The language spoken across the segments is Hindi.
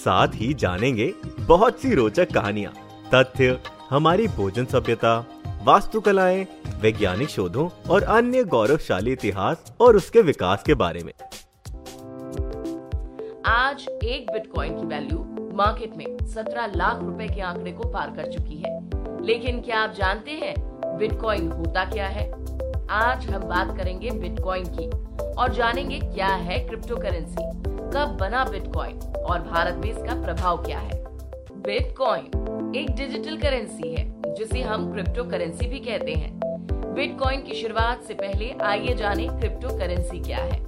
साथ ही जानेंगे बहुत सी रोचक कहानियाँ, तथ्य, हमारी भोजन सभ्यता, वास्तुकलाएँ, वैज्ञानिक शोधों और अन्य गौरवशाली इतिहास और उसके विकास के बारे में। आज एक बिटकॉइन की वैल्यू मार्केट में 17 लाख रुपए के आंकड़े को पार कर चुकी है। लेकिन क्या आप जानते हैं बिटकॉइन होता क्या है? आज हम बात करेंगे बिटकॉइन की और जानेंगे क्या है क्रिप्टो करेंसी कब बना बिटकॉइन और भारत में इसका प्रभाव क्या है। बिटकॉइन एक डिजिटल करेंसी है, जिसे हम क्रिप्टो करेंसी भी कहते हैं। बिटकॉइन की शुरुआत से पहले आइए जाने क्रिप्टो करेंसी क्या है।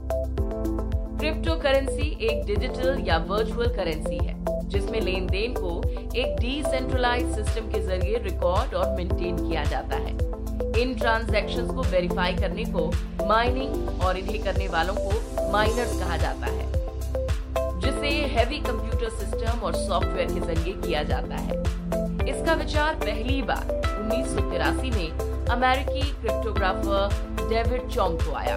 क्रिप्टो करेंसी एक डिजिटल या वर्चुअल करेंसी है, जिसमें लेन देन को एक डिसेंट्रलाइज सिस्टम के ज़रिए रिकॉर्ड और मेंटेन किया जाता है। इन ट्रांजैक्शंस को वेरीफाई करने को माइनिंग और इन्हें करने वालों को माइनर्स कहा जाता है, जिसे हैवी कंप्यूटर सिस्टम और सॉफ्टवेयर के ज़रिए किया जाता है। इसका विचार पहली बार उन्नीस सौ तिरासी में अमेरिकी क्रिप्टोग्राफर डेविड चौंग को आया।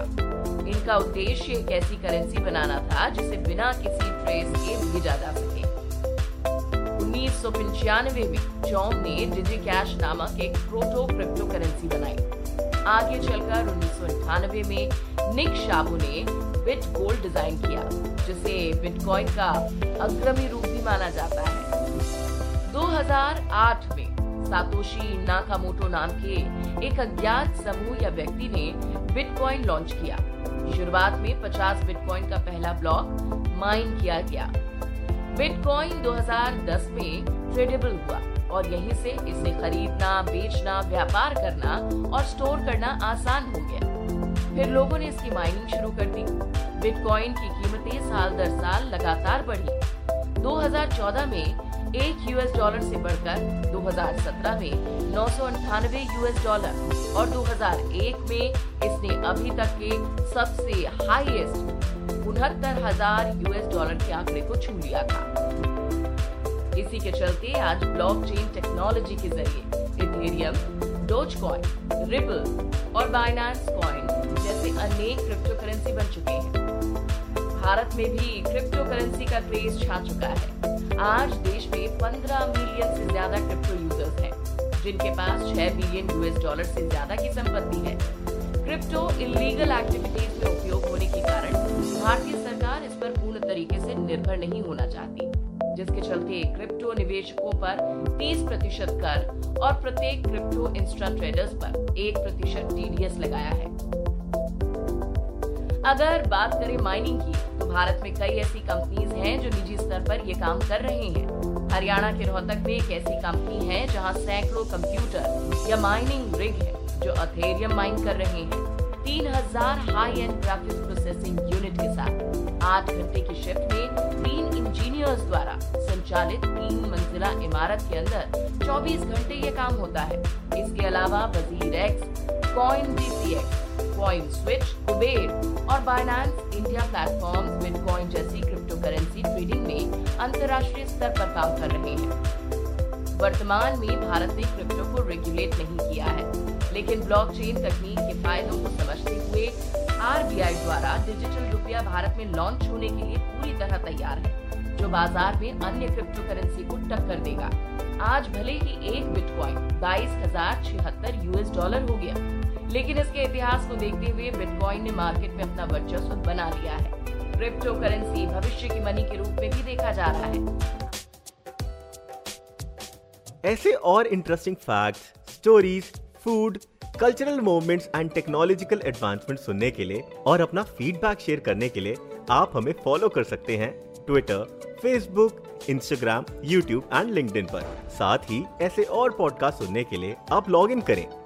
इनका उद्देश्य एक ऐसी करेंसी बनाना था, जिसे बिना किसी ट्रेस के भेजा जा सके। उन्नीस सौ पंचानवे में चौम ने डिजी कैश नामक एक प्रोटो क्रिप्टो करेंसी बनाई। आगे चलकर उन्नीस सौ अठानवे में निक शाबू ने बिट गोल्ड डिज़ाइन किया, जिसे बिटकॉइन का अग्रमी रूप भी माना जाता है। 2008 में सातोशी नाकामोटो नाम के एक अज्ञात समूह या व्यक्ति ने बिटकॉइन लॉन्च किया। शुरुआत में 50 बिटकॉइन का पहला ब्लॉक माइन किया गया। बिटकॉइन 2010 में ट्रेडेबल हुआ और यहीं से इसे खरीदना, बेचना, व्यापार करना और स्टोर करना आसान हो गया। फिर लोगों ने इसकी माइनिंग शुरू कर दी। बिटकॉइन की कीमतें साल दर साल लगातार बढ़ी। 2014 में एक यूएस डॉलर से बढ़कर 2017 में नौ यूएस डॉलर और 2001 में इसने अभी तक के सबसे हाईएस्ट उनहत्तर हज़ार यूएस डॉलर के आंकड़े को छू लिया था। इसी के चलते आज ब्लॉकचेन टेक्नोलॉजी के ज़रिए इथेरियम डोज कॉइन रिपल और बाइनांस कॉइन जैसे अनेक क्रिप्टो करेंसी बन चुके हैं। भारत में भी क्रिप्टो करेंसी का क्रेज छा चुका है। आज देश में 15 मिलियन से ज़्यादा क्रिप्टो यूज़र्स हैं, जिनके पास 6 बिलियन यूएस डॉलर से ज़्यादा की संपत्ति है। क्रिप्टो इलीगल एक्टिविटीज़ में उपयोग होने के कारण भारतीय सरकार इस पर पूर्ण तरीके से निर्भर नहीं होना चाहती, जिसके चलते क्रिप्टो निवेशकों पर 30 प्रतिशत कर और प्रत्येक क्रिप्टो इंस्टा ट्रेडर्स पर एक प्रतिशत टीडीएस लगाया है। अगर बात करें माइनिंग की तो भारत में कई ऐसी कंपनीज़ हैं जो निजी स्तर पर ये काम कर रहे हैं। हरियाणा के रोहतक में एक ऐसी कंपनी है जहाँ सैकड़ों कंप्यूटर या माइनिंग रिग है जो अथेरियम माइन कर रहे हैं। तीन हज़ार high end graphics processing unit के साथ आठ घंटे की शिफ्ट में तीन इंजीनियर्स द्वारा संचालित तीन मंजिला इमारत के अंदर 24 घंटे ये काम होता है। इसके अलावा WazirX CoinDCX CoinSwitch Kuber और बाइनांस इंडिया प्लेटफॉर्म बिटकॉइन जैसी क्रिप्टो करेंसी ट्रेडिंग में अंतर्राष्ट्रीय स्तर पर काम कर रहे हैं। वर्तमान में भारत ने क्रिप्टो को रेगुलेट नहीं किया है, लेकिन ब्लॉकचेन तकनीक के फायदों को समझते हुए आरबीआई द्वारा डिजिटल रुपया भारत में लॉन्च होने के लिए पूरी तरह तैयार है, जो बाज़ार में अन्य क्रिप्टो करेंसी को टक्कर देगा। आज भले ही एक बिटकॉइन बाईस हज़ार छिहत्तर यूएस डॉलर हो गया लेकिन इसके इतिहास को देखते हुए बिटकॉइन ने मार्केट में अपना वर्चस्व बना लिया है। क्रिप्टो करेंसी भविष्य की मनी के रूप में भी देखा जा रहा है। ऐसे और interesting fact stories food cultural movements and technological advancement सुनने के लिए और अपना फीडबैक शेयर करने के लिए आप हमें फॉलो कर सकते हैं Twitter Facebook Instagram YouTube and link पर। साथ ही ऐसे और पॉडकास्ट सुनने के लिए आप लॉग इन करें।